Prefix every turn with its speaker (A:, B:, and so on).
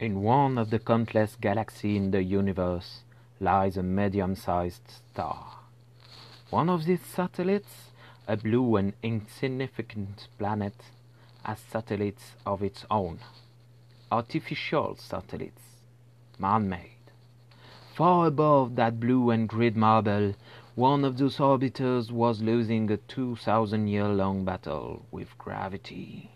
A: In one of the countless galaxies in the universe lies a medium-sized star. One of these satellites, a blue and insignificant planet, has satellites of its own. Artificial satellites. Man-made. Far above that blue and grid marble, one of those orbiters was losing a two thousand year long battle with gravity.